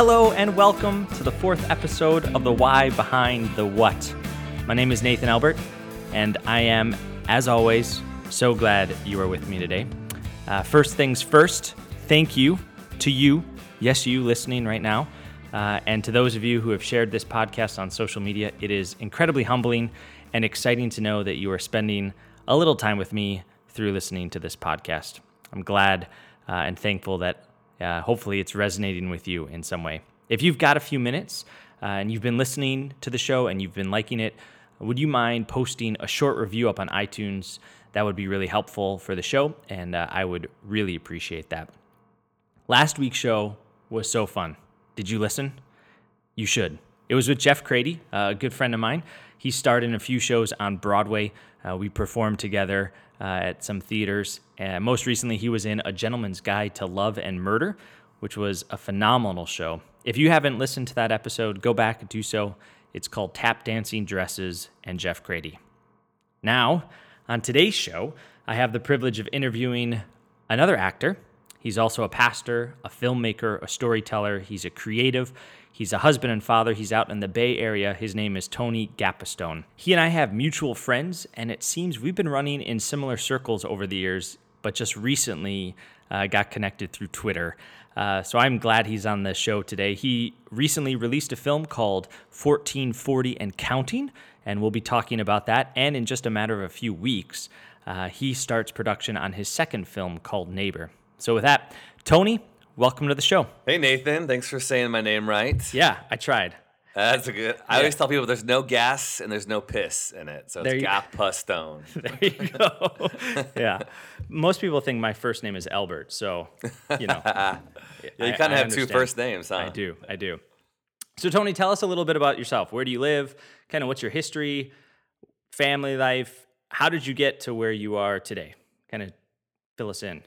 Hello and welcome to the fourth episode of The Why Behind the What. My name is Nathan Albert, and I am, as always, so glad you are with me today. Uh, first things first, thank you to you, yes, you listening right now, uh, and to those of you who have shared this podcast on social media. It is incredibly humbling and exciting to know that you are spending a little time with me through listening to this podcast. I'm glad uh, and thankful that uh, hopefully it's resonating with you in some way. If you've got a few minutes uh, and you've been listening to the show and you've been liking it, would you mind posting a short review up on iTunes? That would be really helpful for the show, and uh, I would really appreciate that. Last week's show was so fun. Did you listen? You should. It was with Jeff Kready, a good friend of mine. He starred in a few shows on Broadway. Uh, we performed together uh, at some theaters. And most recently, he was in A Gentleman's Guide to Love and Murder, which was a phenomenal show. If you haven't listened to that episode, go back and do so. It's called Tap Dancing Dresses and Jeff Kready. Now, on today's show, I have the privilege of interviewing another actor. He's also a pastor, a filmmaker, a storyteller. He's a creative. He's a husband and father. He's out in the Bay Area. His name is Tony Gapastione. He and I have mutual friends, and it seems we've been running in similar circles over the years, but just recently uh, got connected through Twitter. Uh, so I'm glad he's on the show today. He recently released a film called 1440 and Counting, and we'll be talking about that. And in just a matter of a few weeks, uh, he starts production on his second film called Neighbor. So with that, Tony, welcome to the show. Hey Nathan, thanks for saying my name right. Yeah, I tried. That's a good. I always tell people there's no gas and there's no piss in it, so There it's Gapastione. There you go. yeah. Most people think my first name is Albert, so you know. Yeah, you kind of have two first names, huh? I do. I do. So, Tony, tell us a little bit about yourself. Where do you live? Kind of what's your history, family life? How did you get to where you are today? Kind of fill us in.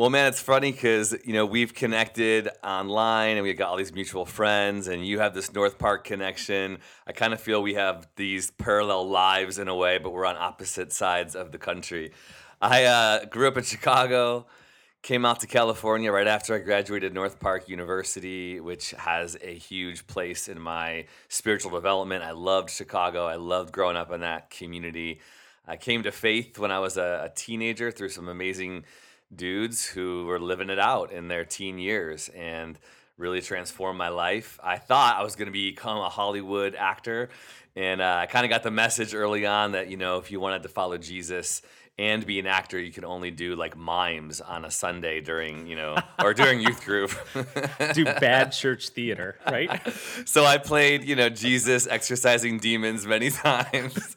Well, man, it's funny because you know we've connected online and we've got all these mutual friends, and you have this North Park connection. I kind of feel we have these parallel lives in a way, but we're on opposite sides of the country. I uh, grew up in Chicago, came out to California right after I graduated North Park University, which has a huge place in my spiritual development. I loved Chicago. I loved growing up in that community. I came to faith when I was a, a teenager through some amazing dudes who were living it out in their teen years and really transformed my life. I thought I was going to become a Hollywood actor. And uh, I kind of got the message early on that, you know, if you wanted to follow Jesus and be an actor, you could only do like mimes on a Sunday during, you know, or during youth group. Do bad church theater, right? so I played, you know, Jesus exorcising demons many times,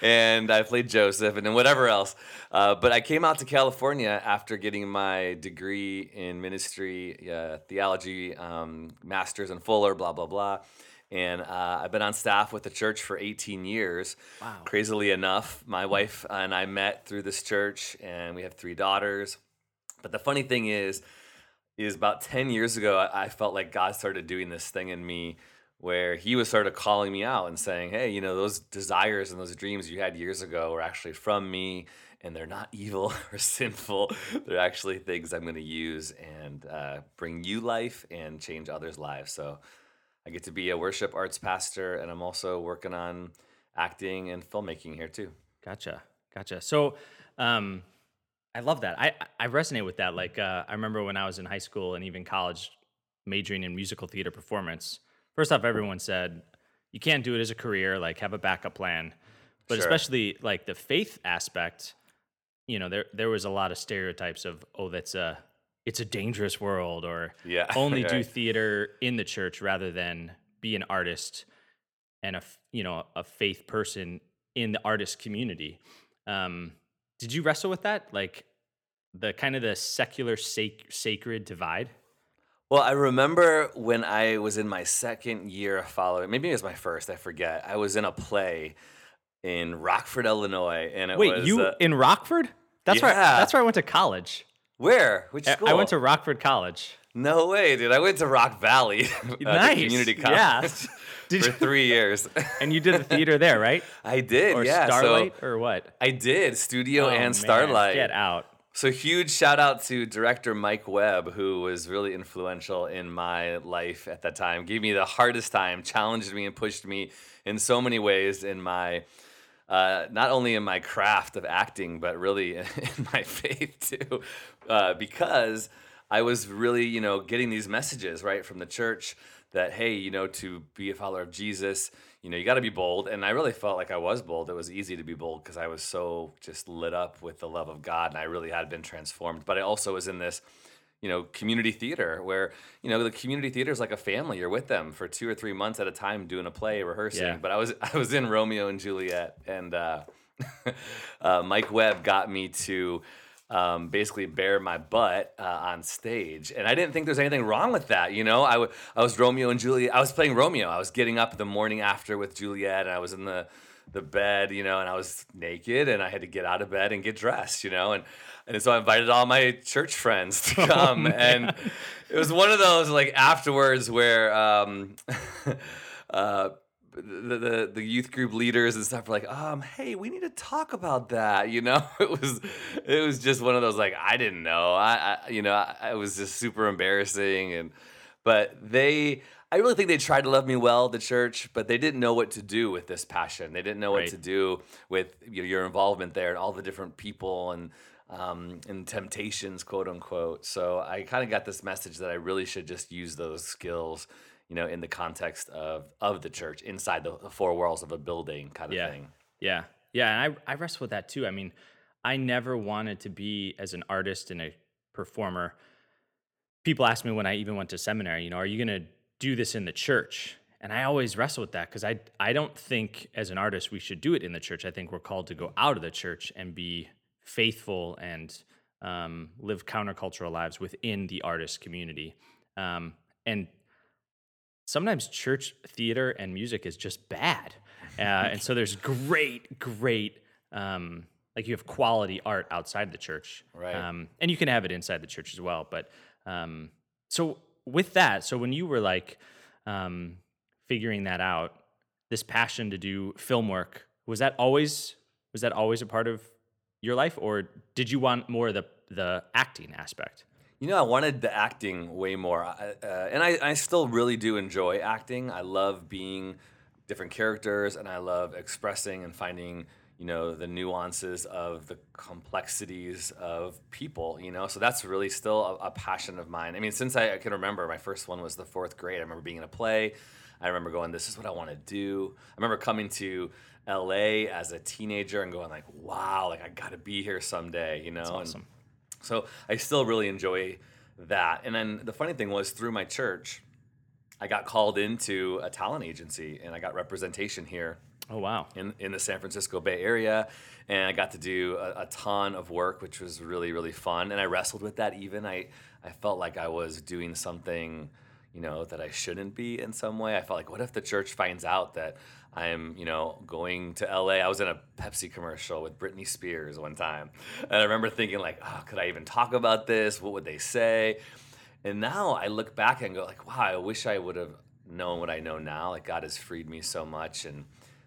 and I played Joseph and then whatever else. Uh, but I came out to California after getting my degree in ministry, uh, theology, um, master's in Fuller, blah blah blah. And uh, I've been on staff with the church for 18 years. Wow. Crazily enough, my wife and I met through this church, and we have three daughters. But the funny thing is, is about 10 years ago, I felt like God started doing this thing in me where he was sort of calling me out and saying, Hey, you know, those desires and those dreams you had years ago were actually from me and they're not evil or sinful. They're actually things I'm going to use and uh, bring you life and change others' lives. So I get to be a worship arts pastor and I'm also working on acting and filmmaking here too. Gotcha. Gotcha. So, um, I love that. I I resonate with that. Like, uh, I remember when I was in high school and even college, majoring in musical theater performance. First off, everyone said you can't do it as a career. Like, have a backup plan. But Sure. especially like the faith aspect, you know, there there was a lot of stereotypes of oh, that's a it's a dangerous world, or Yeah. only do theater in the church rather than be an artist and a you know a faith person in the artist community. Um, did you wrestle with that, like the kind of the secular sac- sacred divide? Well, I remember when I was in my second year of following, maybe it was my first, I forget. I was in a play in Rockford, Illinois, and it Wait, was you uh, in Rockford? That's where Yeah. that's where I went to college. Where? Which school? I went to Rockford College. No way, dude! I went to Rock Valley, uh, the nice. community Yeah. college, Did for three years. And you did the theater there, right? I did, Or yeah. Starlight So or what? I did studio Oh, and man, Starlight. Get out. So huge shout out to director Mike Webb, who was really influential in my life at that time. Gave me the hardest time, challenged me, and pushed me in so many ways in my uh, not only in my craft of acting, but really in my faith too, uh, because I was really, you know, getting these messages right from the church that hey, you know, to be a follower of Jesus, you know, you got to be bold. And I really felt like I was bold. It was easy to be bold because I was so just lit up with the love of God, and I really had been transformed. But I also was in this you know community theater where you know the community theater is like a family you're with them for two or three months at a time doing a play rehearsing Yeah. but i was i was in romeo and juliet and uh, uh, mike webb got me to um, basically bare my butt uh, on stage. And i didn't think there's anything wrong with that you know? I wa- I was romeo and juliet i was playing romeo. I was getting up the morning after with juliet and i was in the the bed, you know, and I was naked and I had to get out of bed and get dressed, you know, and and so I invited all my church friends to come, and it was one of those like afterwards where um, uh, the, the the youth group leaders and stuff were like, um, hey, we need to talk about that, you know. It was it was just one of those like I didn't know, I, I you know, I, it was just super embarrassing and but they i really think they tried to love me well the church but they didn't know what to do with this passion they didn't know what Right. to do with you know, your involvement there and all the different people and um, and temptations quote unquote so i kind of got this message that i really should just use those skills you know in the context of of the church inside the four walls of a building kind of yeah. thing Yeah. Yeah. And I, I wrestle with that too. I mean, I never wanted to be as an artist and a performer. People ask me when I even went to seminary, you know, are you going to do this in the church? And I always wrestle with that because I, I don't think as an artist we should do it in the church. I think we're called to go out of the church and be faithful and um, live countercultural lives within the artist community. Um, and sometimes church theater and music is just bad. Uh, and so there's great, great, um, like you have quality art outside the church. Right. Um, and you can have it inside the church as well. But um, so with that, so when you were like um, figuring that out, this passion to do film work, was that always, was that always a part of your life or did you want more of the, the acting aspect? You know, I wanted the acting way more, I- uh, and I, I still really do enjoy acting. I love being different characters, and I love expressing and finding, you know, the nuances of the complexities of people. You know, so that's really still a, a passion of mine. I mean, since I, I can remember, my first one was the fourth grade. I remember being in a play. I remember going, "This is what I want to do." I remember coming to LA as a teenager and going like, "Wow, like I got to be here someday." You know, and- awesome. So I still really enjoy that. And then the funny thing was through my church, I got called into a talent agency and I got representation here Oh, wow. in, in the San Francisco Bay Area. And I got to do a, a ton of work, which was really, really fun. And I wrestled with that even. I, I felt like I was doing something, you know, that I shouldn't be in some way. I felt like, what if the church finds out that I'm, you know, going to LA? I was in a Pepsi commercial with Britney Spears one time. And I remember thinking, like, oh, could I even talk about this? What would they say? And now I look back and go, like, wow, I wish I would have known what I know now. Like, God has freed me so much. And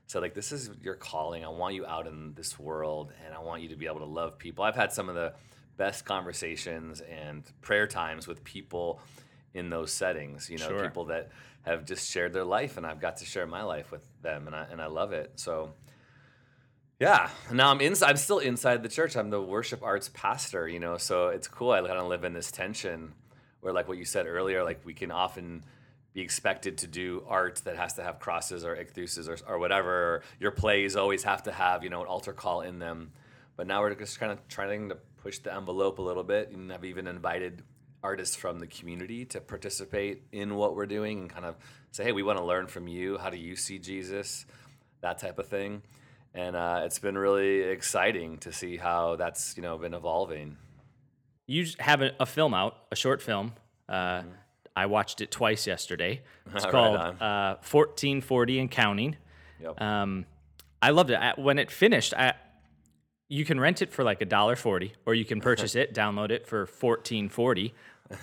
so, like, this is your calling. I want you out in this world and I want you to be able to love people. I've had some of the best conversations and prayer times with people in those settings, you know, Sure. people that have just shared their life and I've got to share my life with them and I, and I love it. So, yeah. Now I'm inside. I'm still inside the church. I'm the worship arts pastor. You know, so it's cool. I kind of live in this tension where, like what you said earlier, like we can often be expected to do art that has to have crosses or ichtheuses or, or whatever. Or your plays always have to have you know an altar call in them. But now we're just kind of trying to push the envelope a little bit, and I've even invited artists from the community to participate in what we're doing and kind of say, hey, we want to learn from you. How do you see Jesus? That type of thing and uh, it's been really exciting to see how that's you know been evolving. you have a, a film out, a short film. Uh, Mm-hmm. I watched it twice yesterday. It's Right called uh, 1440 and Counting. Yep. Um, I loved it. I, when it finished, I, you can rent it for like a dollar forty, or you can purchase it, download it for 1440.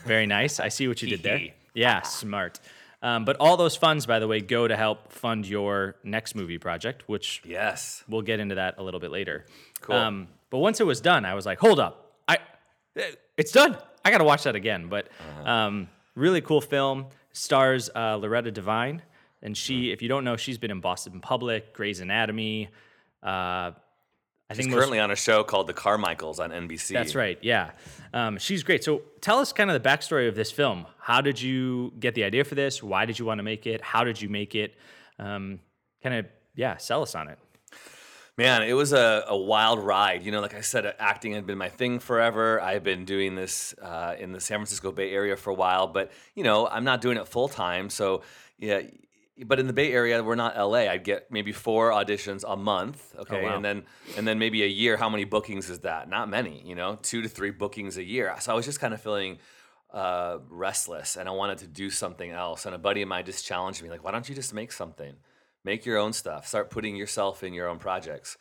Very nice. I see what you did there. Yeah, smart. Um, but all those funds, by the way, go to help fund your next movie project, which yes. we'll get into that a little bit later. Cool. Um, but once it was done, I was like, hold up. I it's done. I got to watch that again. But um, really cool film. Stars uh, Loretta Devine, and she, if you don't know, she's been in Boston Public, Grey's Anatomy. Uh, I She's think most- currently on a show called The Carmichaels on NBC. that's right. Yeah, um, she's great. So tell us kind of the backstory of this film. How did you get the idea for this? Why did you want to make it? How did you make it? Um, kind of yeah, sell us on it. Man, it was a, a wild ride. You know, like I said, acting had been my thing forever. I've been doing this uh, in the San Francisco Bay Area for a while, but you know, I'm not doing it full time. So, yeah. But in the Bay Area, we're not LA. I'd get maybe four auditions a month, okay, wow. and then and then maybe a year. How many bookings is that? Not many, you know, two to three bookings a year. So I was just kind of feeling uh, restless, and I wanted to do something else. And a buddy of mine just challenged me, like, "Why don't you just make something?" make your own stuff start putting yourself in your own projects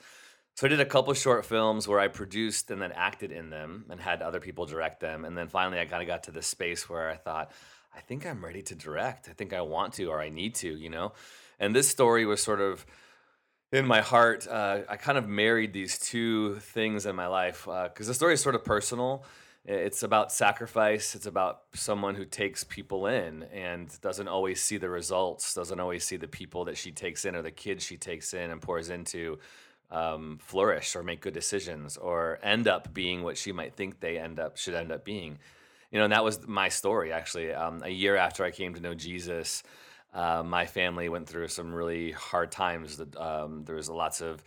so i did a couple short films where i produced and then acted in them and had other people direct them and then finally i kind of got to this space where i thought i think i'm ready to direct. I think i want to or i need to you know? And this story was sort of in my heart uh, i kind of married these two things in my life because the story is sort of personal. It's about sacrifice. It's about someone who takes people in and doesn't always see the results doesn't always see the people that she takes in or the kids she takes in and pours into um, flourish or make good decisions or end up being what she might think they end up should end up being you know and that was my story actually um, a year after i came to know jesus uh, my family went through some really hard times that um, there was lots of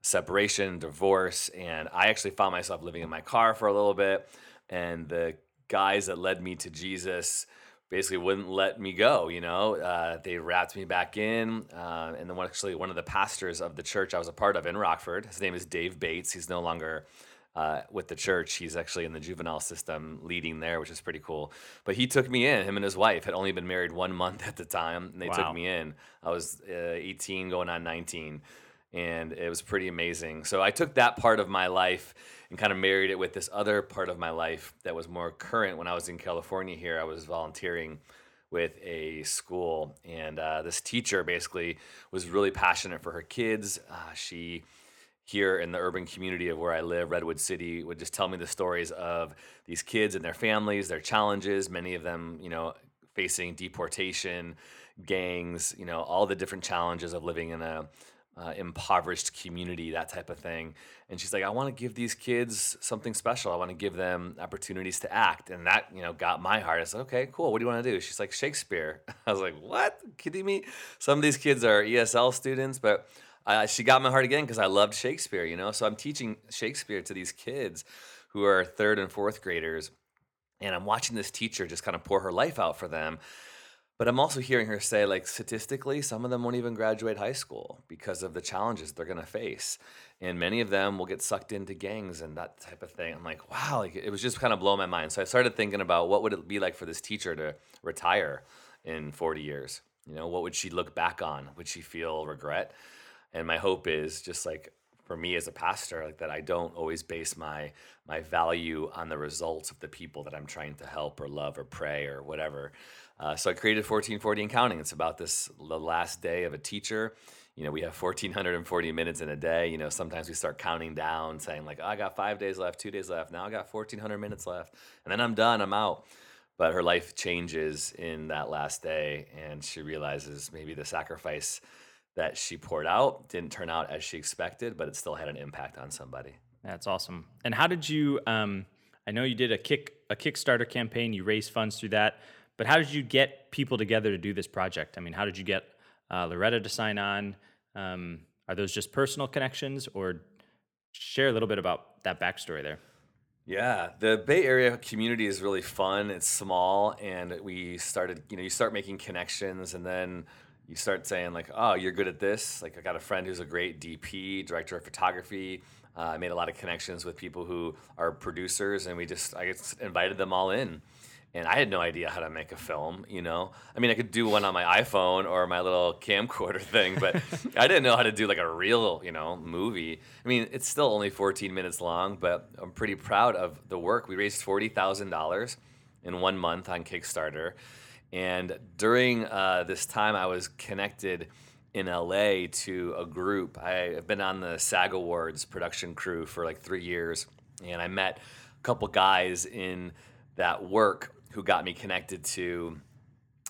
separation divorce and i actually found myself living in my car for a little bit and the guys that led me to Jesus basically wouldn't let me go. You know, uh, they wrapped me back in, uh, and then actually one of the pastors of the church I was a part of in Rockford, his name is Dave Bates. He's no longer. Uh, with the church, he's actually in the juvenile system leading there, which is pretty cool. But he took me in. Him and his wife had only been married one month at the time, and they Wow. took me in. I was uh, 18, going on 19, and it was pretty amazing. So I took that part of my life and kind of married it with this other part of my life that was more current. When I was in California here, I was volunteering with a school, and uh, this teacher basically was really passionate for her kids. Uh, she here in the urban community of where I live, Redwood City, would just tell me the stories of these kids and their families, their challenges, many of them, you know, facing deportation, gangs, you know, all the different challenges of living in a uh, impoverished community, that type of thing. And she's like, I want to give these kids something special. I want to give them opportunities to act. And that, you know, got my heart. I said, okay, cool. What do you want to do? She's like, Shakespeare. I was like, what? Kidding me? Some of these kids are ESL students, but uh, she got my heart again because I loved Shakespeare, you know? So I'm teaching Shakespeare to these kids who are third and fourth graders. And I'm watching this teacher just kind of pour her life out for them. But I'm also hearing her say, like, statistically, some of them won't even graduate high school because of the challenges they're going to face. And many of them will get sucked into gangs and that type of thing. I'm like, wow, like, it was just kind of blowing my mind. So I started thinking about what would it be like for this teacher to retire in 40 years? You know, what would she look back on? Would she feel regret? And my hope is just like for me as a pastor, like that I don't always base my my value on the results of the people that I'm trying to help or love or pray or whatever. Uh, so I created 1440 and counting. It's about this the last day of a teacher. You know, we have 1440 minutes in a day. You know, sometimes we start counting down, saying like, oh, I got five days left, two days left. Now I got 1400 minutes left, and then I'm done. I'm out. But her life changes in that last day, and she realizes maybe the sacrifice that she poured out didn't turn out as she expected, but it still had an impact on somebody. That's awesome. And how did you? Um, I know you did a kick a Kickstarter campaign. You raised funds through that, but how did you get people together to do this project? I mean, how did you get uh, Loretta to sign on? Um, are those just personal connections, or share a little bit about that backstory there? Yeah, the Bay Area community is really fun. It's small, and we started. You know, you start making connections, and then you start saying like, "Oh, you're good at this." Like, I got a friend who's a great DP, director of photography. Uh, I made a lot of connections with people who are producers, and we just I just invited them all in. And I had no idea how to make a film. You know, I mean, I could do one on my iPhone or my little camcorder thing, but I didn't know how to do like a real, you know, movie. I mean, it's still only 14 minutes long, but I'm pretty proud of the work. We raised forty thousand dollars in one month on Kickstarter. And during uh, this time, I was connected in LA to a group. I have been on the SAG Awards production crew for like three years, and I met a couple guys in that work who got me connected to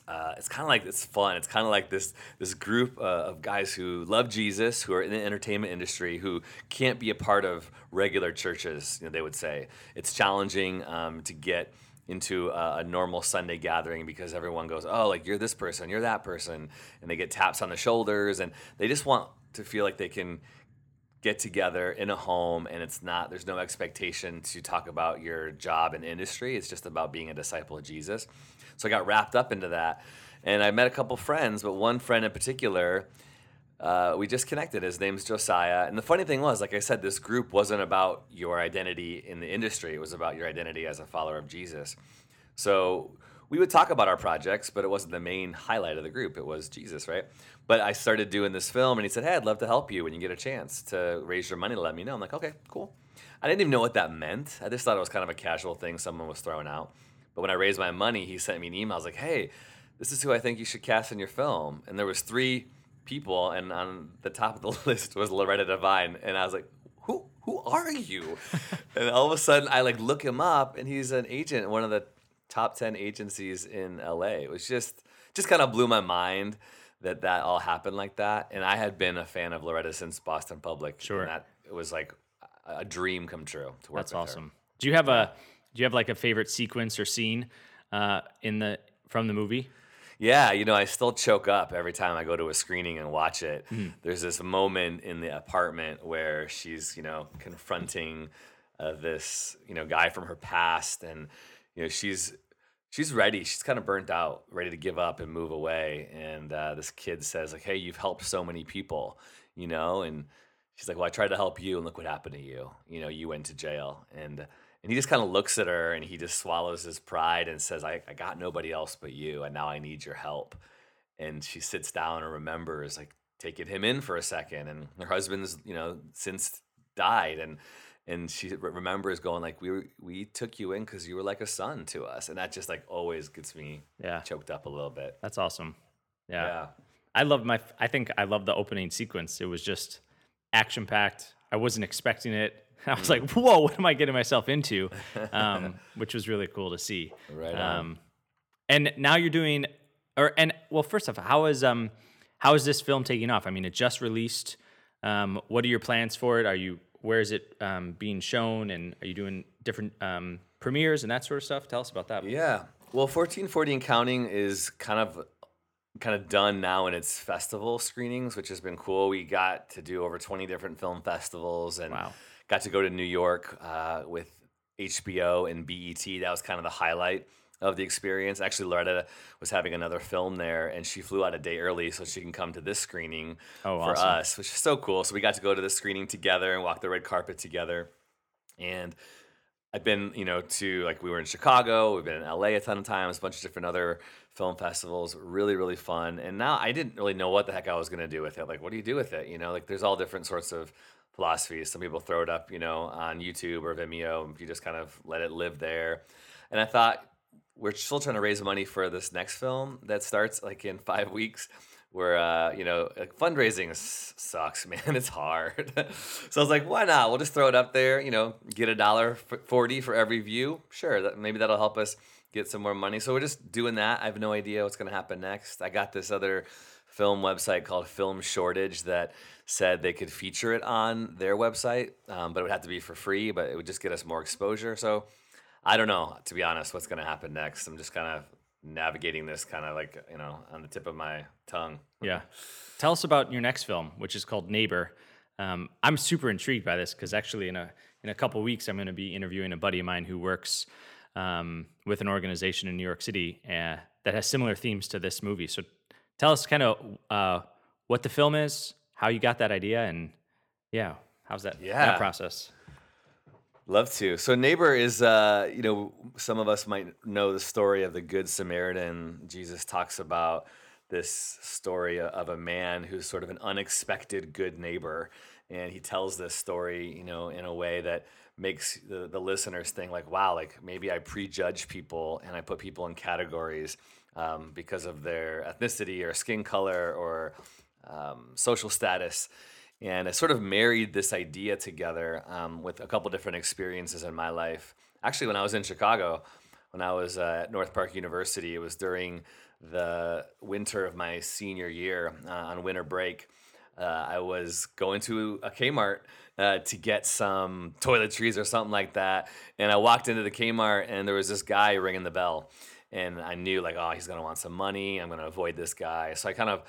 uh, it's kind of like it's fun. It's kind of like this this group uh, of guys who love Jesus, who are in the entertainment industry, who can't be a part of regular churches. You know, they would say it's challenging um, to get into a, a, normal Sunday gathering because everyone goes, "Oh, like you're this person, you're that person," and they get taps on the shoulders, and they just want to feel like they can get together in a home and it's not there's no expectation to talk about your job and industry it's just about being a disciple of jesus so I got wrapped up into that. And I met a couple friends, but one friend in particular, uh, we just connected. His name's Josiah. And the funny thing was, like I said, this group wasn't about your identity in the industry, it was about your identity as a follower of Jesus. So we would talk about our projects, but it wasn't the main highlight of the group. It was Jesus, right? But I started doing this film, and he said, Hey, I'd love to help you when you get a chance to raise your money let me know. I'm like, Okay, cool. I didn't even know what that meant. I just thought it was kind of a casual thing someone was throwing out. But when I raised my money, he sent me an email. I was like, "Hey, this is who I think you should cast in your film." And there was three people, and on the top of the list was Loretta Devine, and I was like, "Who? Who are you?" and all of a sudden, I like look him up, and he's an agent, one of the top ten agencies in LA. It was just just kind of blew my mind that that all happened like that. And I had been a fan of Loretta since Boston Public. Sure, and that it was like a dream come true to work. That's awesome. Her. Do you have a do you have like a favorite sequence or scene uh, in the from the movie? Yeah, you know, I still choke up every time I go to a screening and watch it. Mm. There's this moment in the apartment where she's, you know, confronting uh, this, you know, guy from her past, and you know, she's she's ready. She's kind of burnt out, ready to give up and move away. And uh, this kid says, like, "Hey, you've helped so many people, you know," and she's like, "Well, I tried to help you, and look what happened to you. You know, you went to jail." And and he just kind of looks at her and he just swallows his pride and says, I, I got nobody else but you, and now I need your help. And she sits down and remembers, like, taking him in for a second. And her husband's, you know, since died. And and she remembers going like we we took you in because you were like a son to us and that just like always gets me yeah choked up a little bit that's awesome yeah, yeah. i love my i think i love the opening sequence it was just action packed i wasn't expecting it I was like, whoa, what am I getting myself into? Um, which was really cool to see. Right. Um, and now you're doing, or and well, first off, how is um, how is this film taking off? I mean, it just released. Um, what are your plans for it? Are you where is it um, being shown, and are you doing different um, premieres and that sort of stuff? Tell us about that. Yeah. Well, 1440 and counting is kind of kind of done now in its festival screenings, which has been cool. We got to do over 20 different film festivals and wow got to go to New York uh, with HBO and BET. That was kind of the highlight of the experience. Actually, Loretta was having another film there, and she flew out a day early so she can come to this screening oh, for awesome. us, which is so cool. So we got to go to this screening together and walk the red carpet together. And I've been, you know, to like we were in Chicago, we've been in LA a ton of times, a bunch of different other film festivals. Really, really fun. And now I didn't really know what the heck I was gonna do with it. Like, what do you do with it? You know, like there's all different sorts of philosophies. Some people throw it up, you know, on YouTube or Vimeo. If you just kind of let it live there. And I thought we're still trying to raise money for this next film that starts like in five weeks. Where uh, you know like fundraising sucks, man. It's hard. so I was like, why not? We'll just throw it up there. You know, get a dollar forty for every view. Sure, that, maybe that'll help us get some more money. So we're just doing that. I have no idea what's to happen next. I got this other film website called Film Shortage that said they could feature it on their website, um, but it would have to be for free, but it would just get us more exposure. So I don't know, to be honest, what's going to happen next. I'm just kind of navigating this kind of like, you know, on the tip of my tongue. Yeah. Tell us about your next film, which is called Neighbor. Um, I'm super intrigued by this because actually, in a in a couple weeks, I'm going to be interviewing a buddy of mine who works um, with an organization in New York City uh, that has similar themes to this movie. So, tell us kind of uh, what the film is, how you got that idea and yeah, how's that yeah. that process? Love to. So neighbor is uh, you know, some of us might know the story of the good Samaritan. Jesus talks about this story of a man who's sort of an unexpected good neighbor and he tells this story, you know, in a way that makes the, the listeners think like, wow, like maybe I prejudge people and I put people in categories um, because of their ethnicity or skin color or um, social status. And I sort of married this idea together um, with a couple different experiences in my life actually when I was in Chicago, when I was uh, at North Park University, it was during the winter of my senior year uh, on winter break. Uh, I was going to a Kmart uh, to get some toiletries or something like that, and I walked into the Kmart and there was this guy ringing the bell, and I knew like, oh, he's gonna want some money. I'm gonna avoid this guy, so I kind of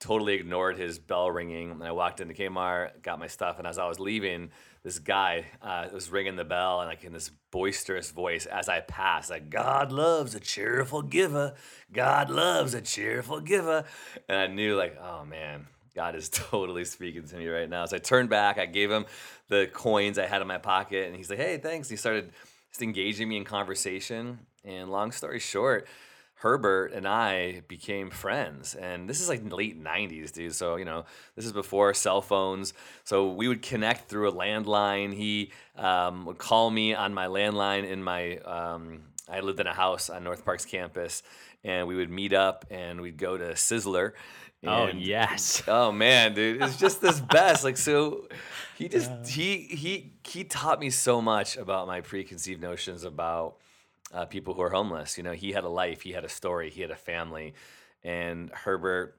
totally ignored his bell ringing. And I walked into Kmart, got my stuff, and as I was leaving, this guy uh, was ringing the bell and like in this boisterous voice as I passed, like God loves a cheerful giver. God loves a cheerful giver. And I knew like, oh man, God is totally speaking to me right now. So I turned back, I gave him the coins I had in my pocket, and he's like, hey, thanks. He started just engaging me in conversation. And long story short, Herbert and I became friends. And this is like late 90s, dude. So, you know, this is before cell phones. So we would connect through a landline. He um, would call me on my landline in my, um, I lived in a house on North Park's campus. And we would meet up and we'd go to Sizzler. Oh yes. Oh man, dude, it's just this best. Like so, he just he he he taught me so much about my preconceived notions about uh, people who are homeless. You know, he had a life, he had a story, he had a family, and Herbert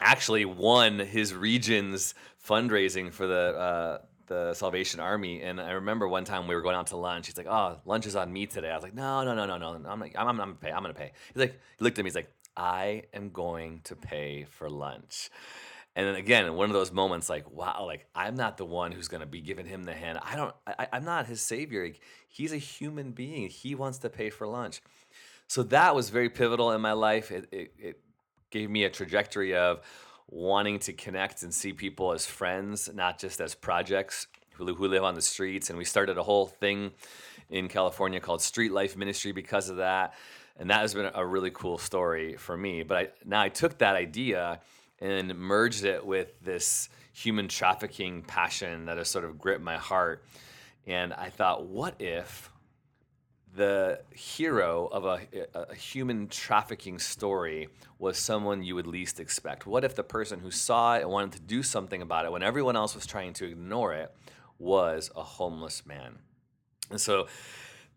actually won his region's fundraising for the. Uh, the Salvation Army, and I remember one time we were going out to lunch. He's like, "Oh, lunch is on me today." I was like, "No, no, no, no, no. I'm like, I'm, I'm, I'm gonna pay. I'm gonna pay." He's like, he looked at me. He's like, "I am going to pay for lunch." And then again, one of those moments, like, wow, like I'm not the one who's gonna be giving him the hand. I don't. I, I'm not his savior. Like, he's a human being. He wants to pay for lunch. So that was very pivotal in my life. It, it, it gave me a trajectory of wanting to connect and see people as friends, not just as projects who, who live on the streets. And we started a whole thing in California called Street Life Ministry because of that. And that has been a really cool story for me. But I, now I took that idea and merged it with this human trafficking passion that has sort of gripped my heart. And I thought, what if the hero of a, a human trafficking story was someone you would least expect? What if the person who saw it and wanted to do something about it when everyone else was trying to ignore it was a homeless man? And so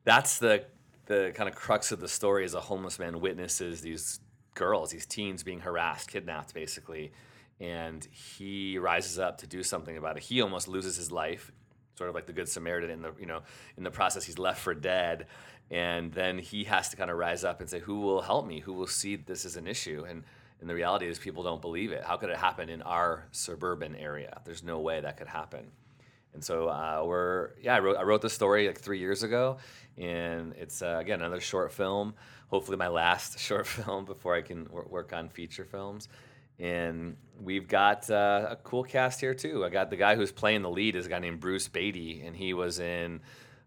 that's the the kind of crux of the story is a homeless man witnesses these girls, these teens being harassed, kidnapped basically, and he rises up to do something about it. He almost loses his life, sort of like the good Samaritan in the you know, in the process he's left for dead. And then he has to kind of rise up and say, Who will help me? Who will see this as an issue? And and the reality is people don't believe it. How could it happen in our suburban area? There's no way that could happen. And so uh, we're yeah, I wrote I wrote the story like three years ago, and it's uh, again another short film. Hopefully, my last short film before I can wor- work on feature films. And we've got uh, a cool cast here too. I got the guy who's playing the lead is a guy named Bruce Beatty, and he was in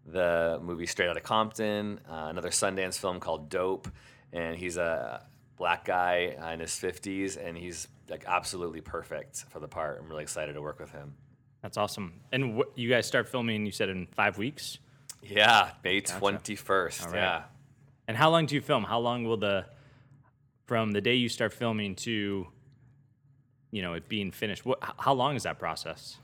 the movie Straight Outta Compton, uh, another Sundance film called Dope, and he's a black guy in his 50s, and he's like absolutely perfect for the part. I'm really excited to work with him. That's awesome. And wh- you guys start filming. You said in five weeks. Yeah, May 21st. right. Yeah. And how long do you film? How long will the from the day you start filming to you know it being finished? What? How long is that process?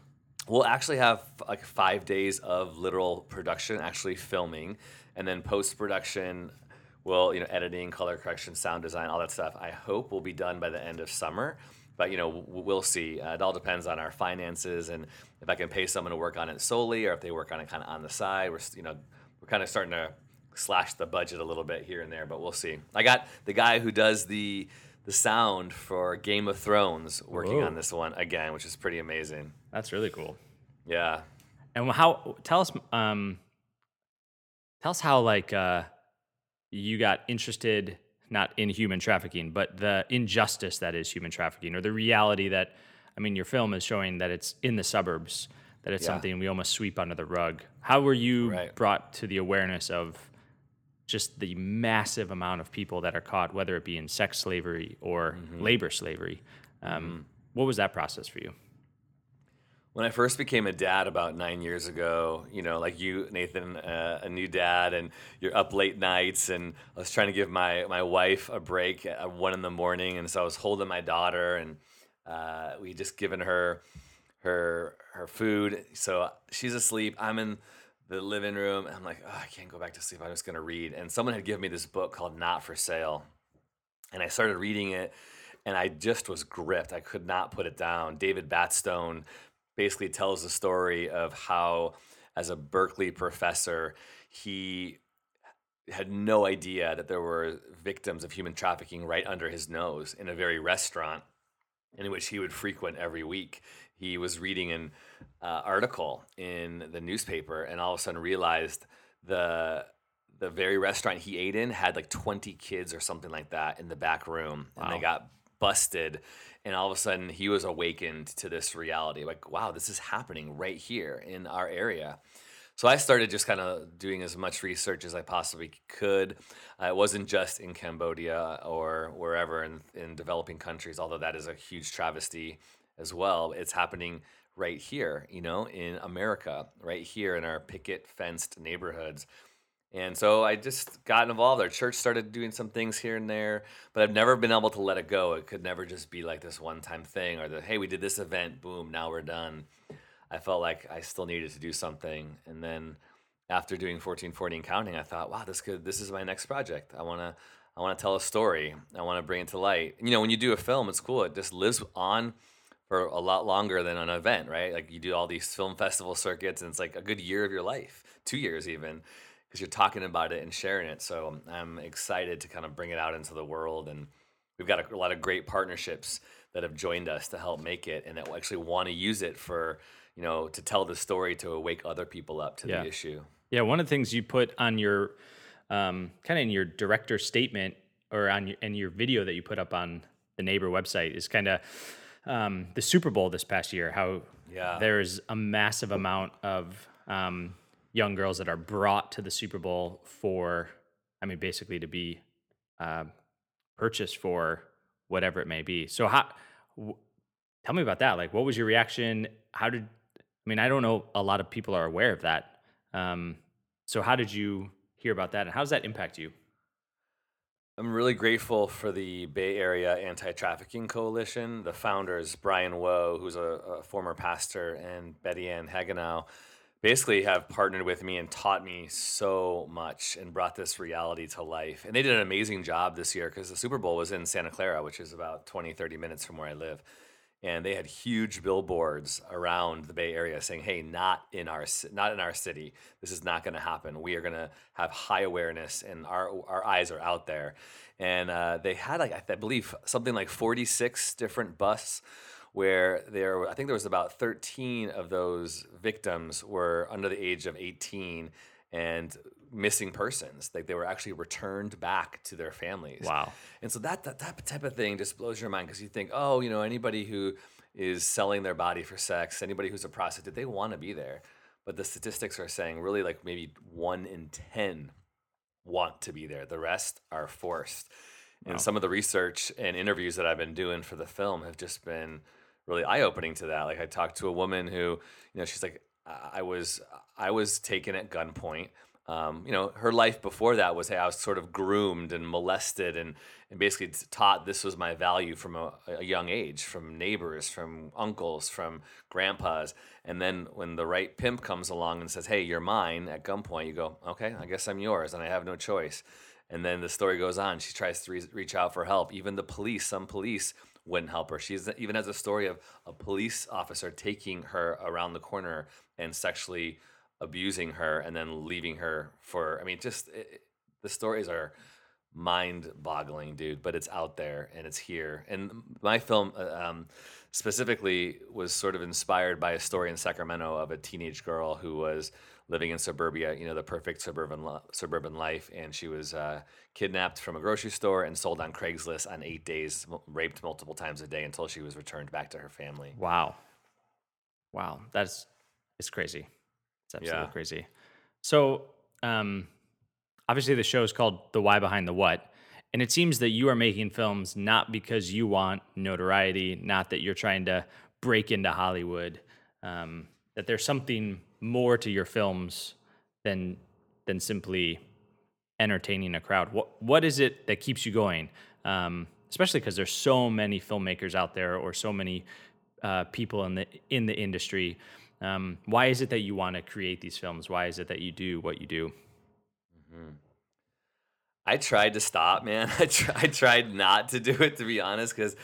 We'll actually have like five days of literal production, actually filming, and then post production. Will you know editing, color correction, sound design, all that stuff. I hope will be done by the end of summer, but you know we'll see. Uh, it all depends on our finances and if I can pay someone to work on it solely, or if they work on it kind of on the side. We're you know we're kind of starting to slash the budget a little bit here and there, but we'll see. I got the guy who does the the sound for Game of Thrones working Whoa. on this one again, which is pretty amazing. That's really cool. Yeah. And how? Tell us. Um, tell us how like uh, you got interested not in human trafficking, but the injustice that is human trafficking, or the reality that I mean, your film is showing that it's in the suburbs, that it's Yeah. something we almost sweep under the rug. How were you Right. brought to the awareness of just the massive amount of people that are caught, whether it be in sex slavery or Mm-hmm. labor slavery? Um, What was that process for you? When I first became a dad about nine years ago, you know, like you, Nathan, uh, a new dad, and you're up late nights, and I was trying to give my my wife a break at one in the morning, and so I was holding my daughter, and uh, we just given her her her food, so she's asleep. I'm in the living room. And I'm like, oh, I can't go back to sleep. I'm just gonna read. And someone had given me this book called Not for Sale, and I started reading it, and I just was gripped. I could not put it down. David Batstone basically tells the story of how, as a Berkeley professor, he had no idea that there were victims of human trafficking right under his nose in a very restaurant in which he would frequent every week. He was reading an uh, article in the newspaper and all of a sudden realized the the very restaurant he ate in had like 20 kids or something like that in the back room and they got busted and all of a sudden he was awakened to this reality like wow this is happening right here in our area so I started just kind of doing as much research as I possibly could. Uh, it wasn't just in Cambodia or wherever in, in developing countries, although that is a huge travesty as well. It's happening right here, you know, in America, right here in our picket fenced neighborhoods. And so I just got involved. Our church started doing some things here and there, but I've never been able to let it go. It could never just be like this one time thing or the, hey, we did this event, boom, now we're done. I felt like I still needed to do something. And then after doing 1440 and counting, I thought, wow, this could this is my next project. I wanna I wanna tell a story. I wanna bring it to light. You know, when you do a film, it's cool. It just lives on for a lot longer than an event, right? Like you do all these film festival circuits and it's like a good year of your life, two years even, because you're talking about it and sharing it. So I'm excited to kind of bring it out into the world and we've got a, a lot of great partnerships that have joined us to help make it and that actually want to use it for you know, to tell the story to wake other people up to Yeah. the issue. Yeah, one of the things you put on your um, kind of in your director statement or on your, in your video that you put up on the neighbor website is kind of um, the Super Bowl this past year. How Yeah. there's a massive amount of um, young girls that are brought to the Super Bowl for, I mean, basically to be uh, purchased for whatever it may be. So how? W- tell me about that. Like, what was your reaction? How did? I mean, I don't know. A lot of people are aware of that. Um, so how did you hear about that, and how does that impact you? I'm really grateful for the Bay Area Anti Trafficking Coalition. The founders, Brian Woe, who's a, a former pastor, and Betty Ann Hagenow, basically have partnered with me and taught me so much and brought this reality to life. And they did an amazing job this year because the Super Bowl was in Santa Clara, which is about 20, 30 minutes from where I live. And they had huge billboards around the Bay Area saying, "Hey, not in our not in our city. This is not going to happen. We are going to have high awareness, and our our eyes are out there." And uh, they had like I believe something like 46 different busts where there I think there was about 13 of those victims were under the age of 18 and missing persons like they were actually returned back to their families Wow. and so that, that that type of thing just blows your mind because you think oh you know anybody who is selling their body for sex anybody who's a prostitute they want to be there but the statistics are saying really like maybe one in 10 want to be there. The rest are forced. Wow. And some of the research and interviews that I've been doing for the film have just been really eye opening to that. Like I talked to a woman who, you know, she's like, I was I was taken at gunpoint. Um, you know, her life before that was hey, I was sort of groomed and molested and and basically taught this was my value from a, a young age, from neighbors, from uncles, from grandpas. And then when the right pimp comes along and says, "Hey, you're mine," at gunpoint, you go, "Okay, I guess I'm yours, and I have no choice." And then the story goes on. She tries to re- reach out for help. Even the police, some police wouldn't help her. She even has a story of a police officer taking her around the corner and sexually abusing her and then leaving her for. I mean, just it, the stories are mind-boggling, dude. But it's out there and it's here. And my film uh, um, specifically was sort of inspired by a story in Sacramento of a teenage girl who was living in suburbia, you know, the perfect suburban li- suburban life, and she was uh, kidnapped from a grocery store and sold on Craigslist on eight days, m- raped multiple times a day until she was returned back to her family. Wow. Wow. That's it's crazy. It's absolutely Yeah. crazy. So, um, obviously, the show is called The Why Behind the What. And it seems that you are making films not because you want notoriety, not that you're trying to break into Hollywood, um, that there's something more to your films than than simply entertaining a crowd. What what is it that keeps you going? Um, especially because there's so many filmmakers out there, or so many uh, people in the in the industry Um, why is it that you want to create these films? Why is it that you do what you do? I tried to stop, man. I, tr- I tried not to do it, to be honest, because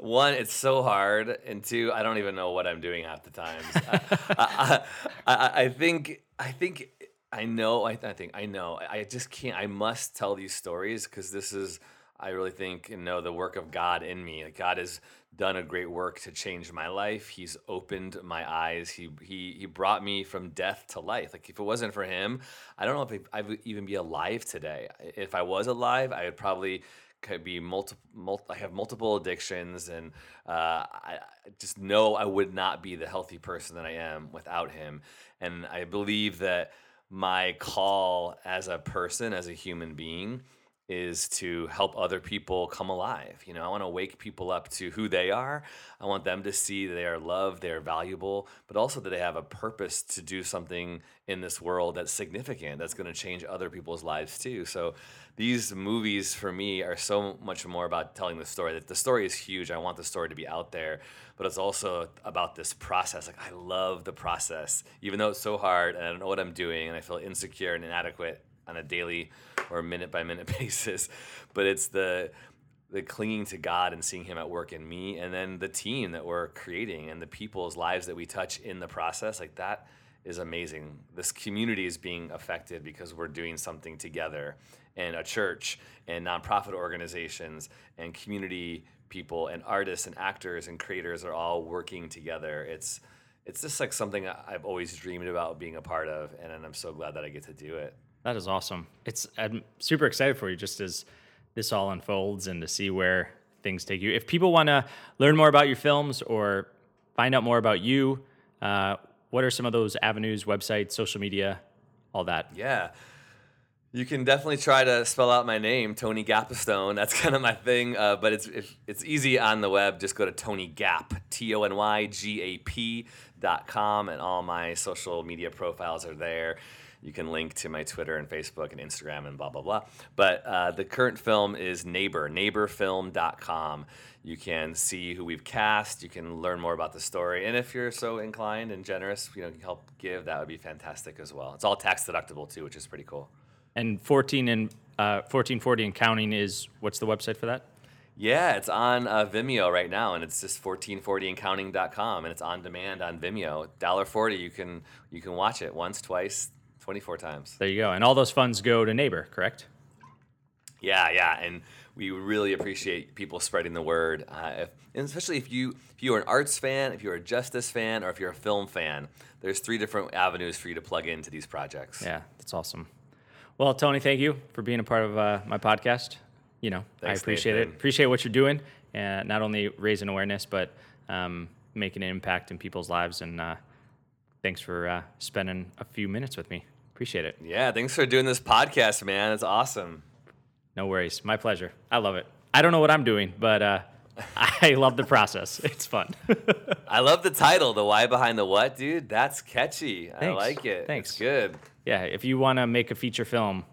one, it's so hard, and two, I don't even know what I'm doing half the times. I, I, I, I think, I think, I know. I, I think I know. I just can't. I must tell these stories because this is, I really think, and know the work of God in me. Like God has done a great work to change my life. He's opened my eyes. He he he brought me from death to life. Like if it wasn't for him, I don't know if I would even be alive today. If I was alive, I would probably could be multiple. Mul- I have multiple addictions, and uh, I just know I would not be the healthy person that I am without him. And I believe that my call as a person, as a human being, is to help other people come alive. You know, I want to wake people up to who they are. I want them to see that they are loved, they are valuable, but also that they have a purpose to do something in this world that's significant, that's going to change other people's lives too. So these movies for me are so much more about telling the story. That the story is huge. I want the story to be out there, but it's also about this process. Like I love the process, even though it's so hard and I don't know what I'm doing and I feel insecure and inadequate on a daily or minute by minute basis. But it's the the clinging to God and seeing Him at work in me, and then the team that we're creating and the people's lives that we touch in the process. Like that is amazing. This community is being affected because we're doing something together, and a church and nonprofit organizations and community people and artists and actors and creators are all working together. It's it's just like something I've always dreamed about being a part of, and I'm so glad that I get to do it. That is awesome. It's I'm super excited for you just as this all unfolds and to see where things take you. If people want to learn more about your films or find out more about you, uh, what are some of those avenues, websites, social media, all that? Yeah. You can definitely try to spell out my name, Tony Gapastione. That's kind of my thing. Uh, but it's it's easy on the web. Just go to Tony Gap, T O N Y G A P dot com, and all my social media profiles are there. You can link to my Twitter and Facebook and Instagram and blah blah blah. But uh, the current film is Neighbor, neighborfilm.com. You can see who we've cast. You can learn more about the story, and if you're so inclined and generous, you know, help give. That would be fantastic as well. It's all tax deductible too, which is pretty cool. And 14 and uh, 1440 and counting is what's the website for that? Yeah, it's on uh, Vimeo right now, and it's just 1440andcounting.com, and it's on demand on Vimeo. $1.40, you can you can watch it once, twice, 24 times. There you go. And all those funds go to Neighbor, correct? Yeah, yeah, and we really appreciate people spreading the word, uh, if, and especially if you if you're an arts fan, if you're a justice fan, or if you're a film fan. There's three different avenues for you to plug into these projects. Yeah, that's awesome. Well, Tony, thank you for being a part of uh, my podcast. You know, Thanks, I appreciate Nathan. it. Appreciate what you're doing, and not only raising awareness, but um, making an impact in people's lives. And uh, thanks for uh, spending a few minutes with me. Appreciate it. Yeah, thanks for doing this podcast, man. It's awesome. No worries. My pleasure. I love it. I don't know what I'm doing, but uh, I love the process. It's fun. I love the title, the why behind the what, dude. That's catchy. I like it. Thanks. It's good. yeah, if you want to make a feature film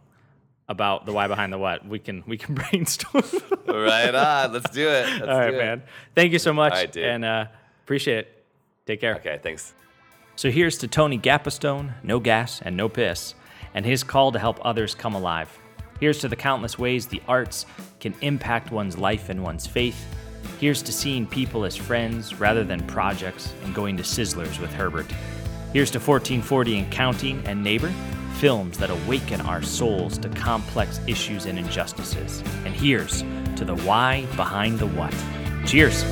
about the why behind the what, we can we can brainstorm. right on. Let's do it. Let's All right, do it. man. Thank you so much, All right, dude. and uh, appreciate it. Take care. Okay, thanks. So here's to Tony Gapastione, no gas and no piss, and his call to help others come alive. Here's to the countless ways the arts can impact one's life and one's faith. Here's to seeing people as friends rather than projects and going to Sizzlers with Herbert. Here's to 1440 and Counting and Neighbor, films that awaken our souls to complex issues and injustices. And here's to the why behind the what. Cheers.